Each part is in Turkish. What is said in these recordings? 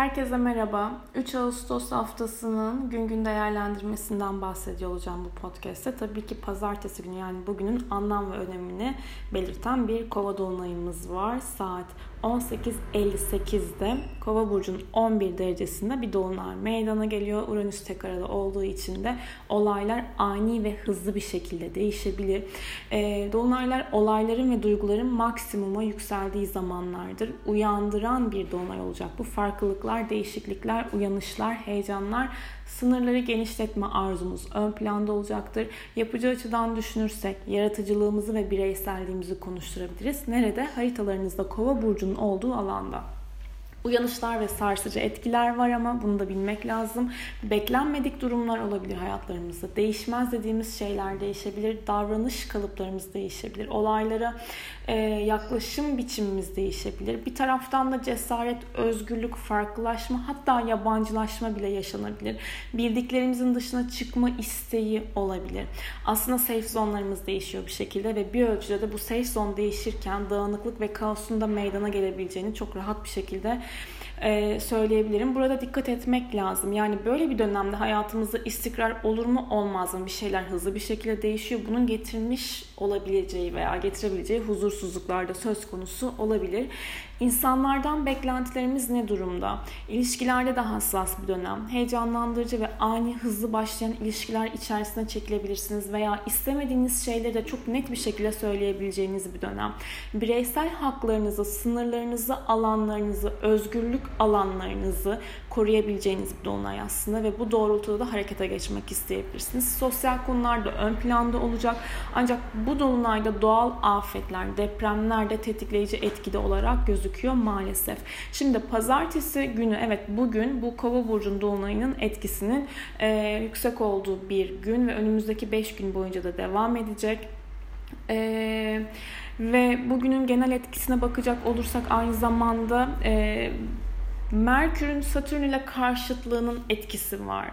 Herkese merhaba. 3 Ağustos haftasının gün gün değerlendirmesinden bahsediyor olacağım bu podcast'te. Tabii ki pazartesi günü yani bugünün anlam ve önemini belirten bir kova dolunayımız var. Saat 18.58'de Kova burcunun 11 derecesinde bir dolunay meydana geliyor. Uranüs tek arada olduğu için de olaylar ani ve hızlı bir şekilde değişebilir. E, dolunaylar olayların ve duyguların maksimuma yükseldiği zamanlardır. Uyandıran bir dolunay olacak. Bu farklılıklar, değişiklikler, uyanışlar, heyecanlar Sınırları genişletme arzumuz ön planda olacaktır. Yapıcı açıdan düşünürsek yaratıcılığımızı ve bireyselliğimizi konuşturabiliriz. Nerede? Haritalarınızda kova burcunun olduğu alanda. Uyanışlar ve sarsıcı etkiler var ama bunu da bilmek lazım. Beklenmedik durumlar olabilir hayatlarımızda. Değişmez dediğimiz şeyler değişebilir. Davranış kalıplarımız değişebilir. Olaylara e, yaklaşım biçimimiz değişebilir. Bir taraftan da cesaret, özgürlük, farklılaşma hatta yabancılaşma bile yaşanabilir. Bildiklerimizin dışına çıkma isteği olabilir. Aslında safe zonlarımız değişiyor bir şekilde ve bir ölçüde de bu safe zone değişirken dağınıklık ve kaosun da meydana gelebileceğini çok rahat bir şekilde e, söyleyebilirim. Burada dikkat etmek lazım. Yani böyle bir dönemde hayatımızda istikrar olur mu olmaz mı? Bir şeyler hızlı bir şekilde değişiyor. Bunun getirmiş olabileceği veya getirebileceği huzursuzluklar da söz konusu olabilir. İnsanlardan beklentilerimiz ne durumda? İlişkilerde de hassas bir dönem. Heyecanlandırıcı ve ani hızlı başlayan ilişkiler içerisine çekilebilirsiniz veya istemediğiniz şeyleri de çok net bir şekilde söyleyebileceğiniz bir dönem. Bireysel haklarınızı, sınırlarınızı, alanlarınızı, özgürlük alanlarınızı koruyabileceğiniz bir dolunay aslında ve bu doğrultuda da harekete geçmek isteyebilirsiniz. Sosyal konular da ön planda olacak. Ancak bu dolunayda doğal afetler, depremler de tetikleyici etkide olarak gözüküyor maalesef. Şimdi pazartesi günü evet bugün bu kova burcun dolunayının etkisinin e, yüksek olduğu bir gün ve önümüzdeki 5 gün boyunca da devam edecek. Ee, ve bugünün genel etkisine bakacak olursak aynı zamanda e, Merkür'ün Satürn ile karşıtlığının etkisi var.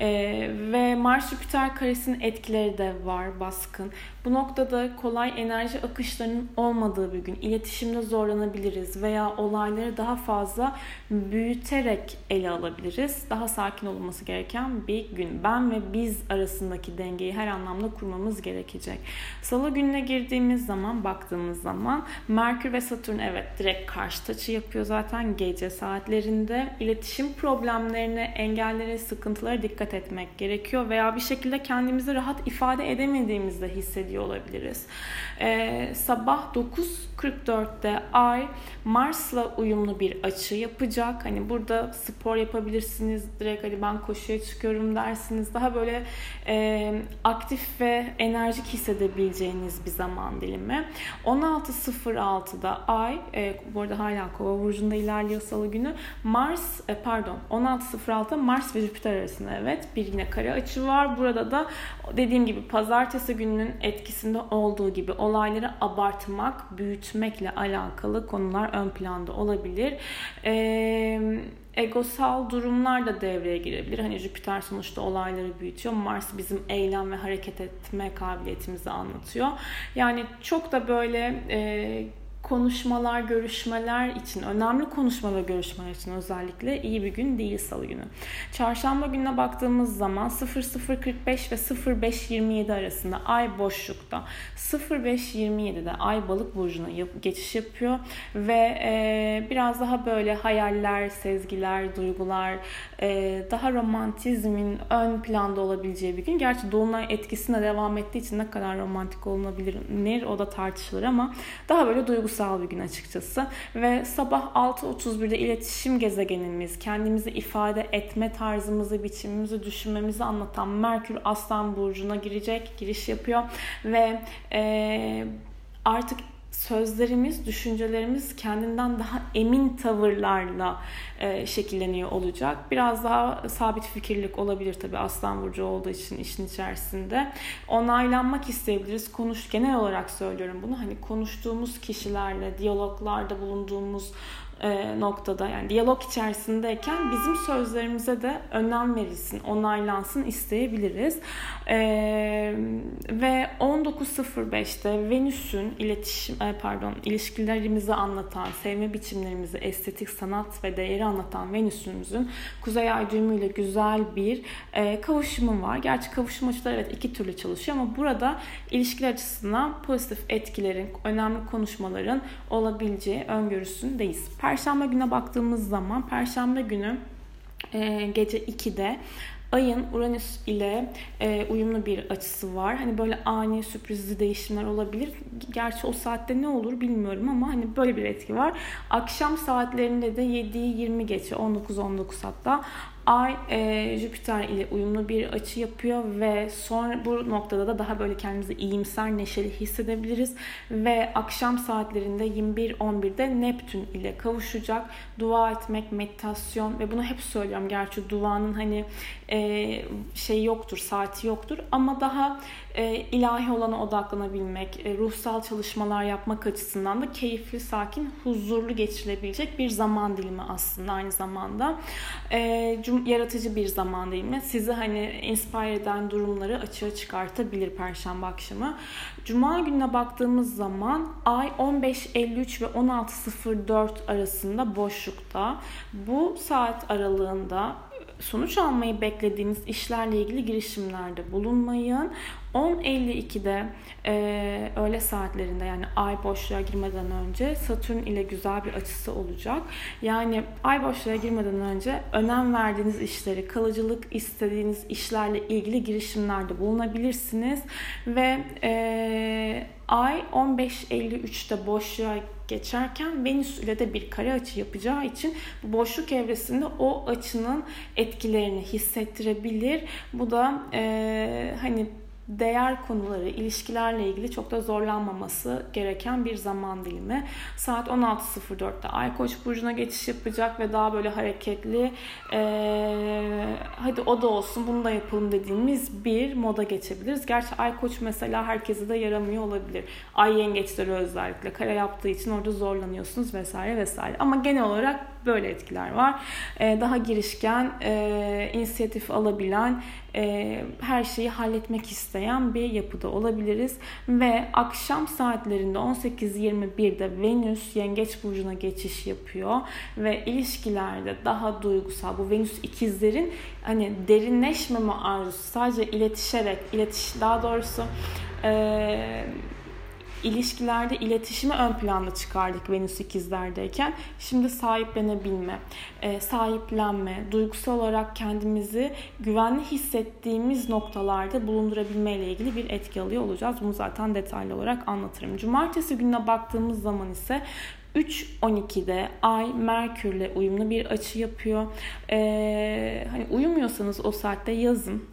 Ee, ve Mars Jüpiter karesinin etkileri de var baskın. Bu noktada kolay enerji akışlarının olmadığı bir gün. İletişimde zorlanabiliriz veya olayları daha fazla büyüterek ele alabiliriz. Daha sakin olması gereken bir gün. Ben ve biz arasındaki dengeyi her anlamda kurmamız gerekecek. Salı gününe girdiğimiz zaman, baktığımız zaman Merkür ve Satürn evet direkt karşı açı yapıyor zaten gece saatleri ilişkilerinde iletişim problemlerine, engellere, sıkıntılara dikkat etmek gerekiyor veya bir şekilde kendimizi rahat ifade edemediğimizde hissediyor olabiliriz. Ee, sabah 9.44'te Ay Mars'la uyumlu bir açı yapacak. Hani burada spor yapabilirsiniz. Direkt hani ben koşuya çıkıyorum dersiniz. Daha böyle e, aktif ve enerjik hissedebileceğiniz bir zaman dilimi. 16.06'da Ay, e, bu arada hala Kova burcunda ilerliyor Salı günü. Mars, e, pardon 16.06 Mars ve Jüpiter arasında evet bir yine kare açı var. Burada da dediğim gibi pazartesi gününün etkisinde olduğu gibi olayları abartmak, büyütmekle alakalı konular ön planda olabilir. Eee egosal durumlar da devreye girebilir. Hani Jüpiter sonuçta olayları büyütüyor. Mars bizim eylem ve hareket etme kabiliyetimizi anlatıyor. Yani çok da böyle e, konuşmalar, görüşmeler için, önemli konuşma ve görüşmeler için özellikle iyi bir gün değil salı günü. Çarşamba gününe baktığımız zaman 00.45 ve 05.27 arasında ay boşlukta. 05.27'de ay balık burcuna geçiş yapıyor ve e, biraz daha böyle hayaller, sezgiler, duygular, e, daha romantizmin ön planda olabileceği bir gün. Gerçi dolunay etkisine devam ettiği için ne kadar romantik olunabilir o da tartışılır ama daha böyle duygusal duygusal bir gün açıkçası. Ve sabah 6.31'de iletişim gezegenimiz, kendimizi ifade etme tarzımızı, biçimimizi, düşünmemizi anlatan Merkür Aslan Burcu'na girecek, giriş yapıyor. Ve e, artık sözlerimiz, düşüncelerimiz kendinden daha emin tavırlarla e, şekilleniyor olacak. Biraz daha sabit fikirlik olabilir tabii Aslan Burcu olduğu için işin içerisinde. Onaylanmak isteyebiliriz. Konuş, genel olarak söylüyorum bunu. Hani konuştuğumuz kişilerle, diyaloglarda bulunduğumuz e, noktada yani diyalog içerisindeyken bizim sözlerimize de önem verilsin, onaylansın isteyebiliriz. E, ve 19.05'te Venüs'ün iletişim e, pardon ilişkilerimizi anlatan, sevme biçimlerimizi, estetik sanat ve değeri anlatan Venüs'ümüzün Kuzey Ay düğümüyle güzel bir e, kavuşumu var. Gerçi kavuşum açıları evet iki türlü çalışıyor ama burada ilişkiler açısından pozitif etkilerin, önemli konuşmaların olabileceği öngörüsündeyiz. Perşembe güne baktığımız zaman Perşembe günü e, gece 2'de Ayın Uranüs ile e, uyumlu bir açısı var. Hani böyle ani sürprizli değişimler olabilir. Gerçi o saatte ne olur bilmiyorum ama hani böyle bir etki var. Akşam saatlerinde de 7'yi 20 geçe 19-19 hatta Ay e, Jüpiter ile uyumlu bir açı yapıyor ve sonra bu noktada da daha böyle kendimizi iyimser, neşeli hissedebiliriz ve akşam saatlerinde 21-11'de Neptün ile kavuşacak. Dua etmek, meditasyon ve bunu hep söylüyorum. Gerçi duanın hani e, şey yoktur, saati yoktur ama daha e, ilahi olana odaklanabilmek, e, ruhsal çalışmalar yapmak açısından da keyifli, sakin, huzurlu geçirilebilecek bir zaman dilimi aslında aynı zamanda. E, cum, yaratıcı bir zaman dilimi. Sizi hani inspire eden durumları açığa çıkartabilir Perşembe akşamı. Cuma gününe baktığımız zaman ay 15.53 ve 16.04 arasında boşlukta. Bu saat aralığında sonuç almayı beklediğiniz işlerle ilgili girişimlerde bulunmayın. 10.52'de e, öğle saatlerinde yani ay boşluğa girmeden önce Satürn ile güzel bir açısı olacak. Yani ay boşluğa girmeden önce önem verdiğiniz işleri, kalıcılık istediğiniz işlerle ilgili girişimlerde bulunabilirsiniz. Ve e, ay 15.53'te boşluğa geçerken Venüs ile de bir kare açı yapacağı için bu boşluk evresinde o açının etkilerini hissettirebilir. Bu da e, hani değer konuları, ilişkilerle ilgili çok da zorlanmaması gereken bir zaman dilimi. Saat 16.04'te Ay Koç burcuna geçiş yapacak ve daha böyle hareketli ee, hadi o da olsun bunu da yapalım dediğimiz bir moda geçebiliriz. Gerçi Ay Koç mesela herkese de yaramıyor olabilir. Ay yengeçleri özellikle kare yaptığı için orada zorlanıyorsunuz vesaire vesaire. Ama genel olarak böyle etkiler var. Ee, daha girişken, e, inisiyatif alabilen, e, her şeyi halletmek isteyen bir yapıda olabiliriz. Ve akşam saatlerinde 18-21'de Venüs Yengeç Burcu'na geçiş yapıyor. Ve ilişkilerde daha duygusal, bu Venüs ikizlerin hani derinleşmeme arzusu sadece iletişerek, iletiş daha doğrusu e, ilişkilerde iletişimi ön planda çıkardık Venüs ikizlerdeyken. Şimdi sahiplenebilme, e, sahiplenme, duygusal olarak kendimizi güvenli hissettiğimiz noktalarda bulundurabilme ile ilgili bir etki alıyor olacağız. Bunu zaten detaylı olarak anlatırım. Cumartesi gününe baktığımız zaman ise 3.12'de Ay Merkürle uyumlu bir açı yapıyor. Ee, hani uyumuyorsanız o saatte yazın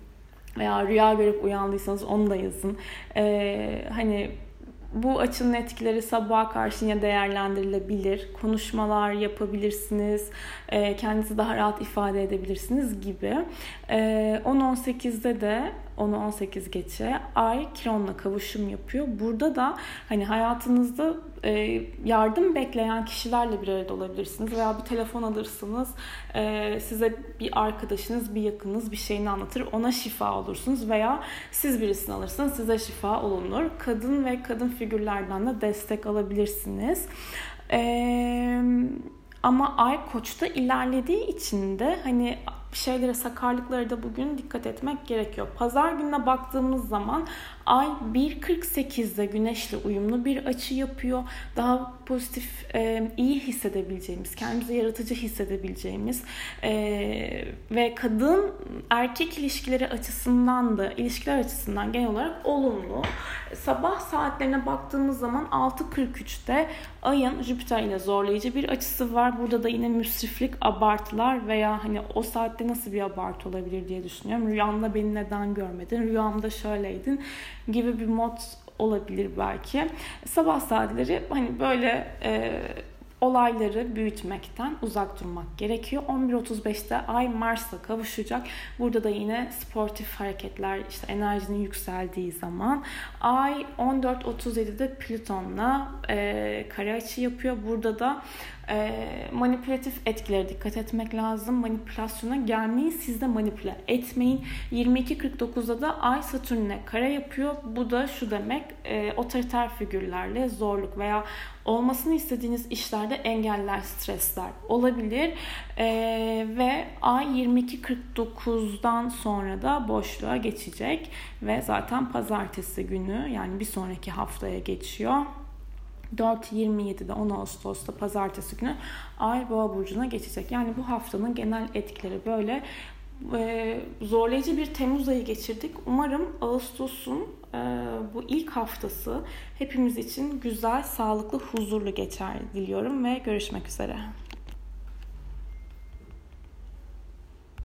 veya rüya görüp uyandıysanız onu da yazın. Ee, hani bu açının etkileri sabaha karşı yine değerlendirilebilir. Konuşmalar yapabilirsiniz. E, kendinizi daha rahat ifade edebilirsiniz gibi. E, 10-18'de de 10-18 geçe Ay Kiron'la kavuşum yapıyor. Burada da hani hayatınızda e, yardım bekleyen kişilerle bir arada olabilirsiniz veya bir telefon alırsınız. E, size bir arkadaşınız, bir yakınınız bir şeyini anlatır. Ona şifa olursunuz veya siz birisini alırsınız size şifa olunur. Kadın ve kadın figürlerden de destek alabilirsiniz. Eee ama ay koçta ilerlediği için de hani şeylere sakarlıklara da bugün dikkat etmek gerekiyor. Pazar gününe baktığımız zaman Ay 1.48'de güneşle uyumlu bir açı yapıyor. Daha pozitif, e, iyi hissedebileceğimiz, kendimizi yaratıcı hissedebileceğimiz e, ve kadın erkek ilişkileri açısından da ilişkiler açısından genel olarak olumlu. Sabah saatlerine baktığımız zaman 6.43'te Ay'ın Jüpiter ile zorlayıcı bir açısı var. Burada da yine müsriflik, abartılar veya hani o saatte nasıl bir abartı olabilir diye düşünüyorum. Rüyamda beni neden görmedin? Rüyamda şöyleydin gibi bir mod olabilir belki. Sabah saatleri hani böyle e, olayları büyütmekten uzak durmak gerekiyor. 11.35'te Ay Mars'la kavuşacak. Burada da yine sportif hareketler, işte enerjinin yükseldiği zaman. Ay 14.37'de Plüton'la e, kare açı yapıyor. Burada da E, manipülatif etkilere dikkat etmek lazım. Manipülasyona gelmeyin. Siz de manipüle etmeyin. 22.49'da da Ay Satürn'e kare yapıyor. Bu da şu demek e, otoriter figürlerle zorluk veya olmasını istediğiniz işlerde engeller, stresler olabilir. Ee, ve ay 22.49'dan sonra da boşluğa geçecek ve zaten pazartesi günü yani bir sonraki haftaya geçiyor. 4.27'de 10 Ağustos'ta pazartesi günü Ay Boğa burcuna geçecek. Yani bu haftanın genel etkileri böyle e, zorlayıcı bir Temmuz ayı geçirdik. Umarım Ağustos'un e, bu ilk haftası hepimiz için güzel, sağlıklı, huzurlu geçer diliyorum ve görüşmek üzere.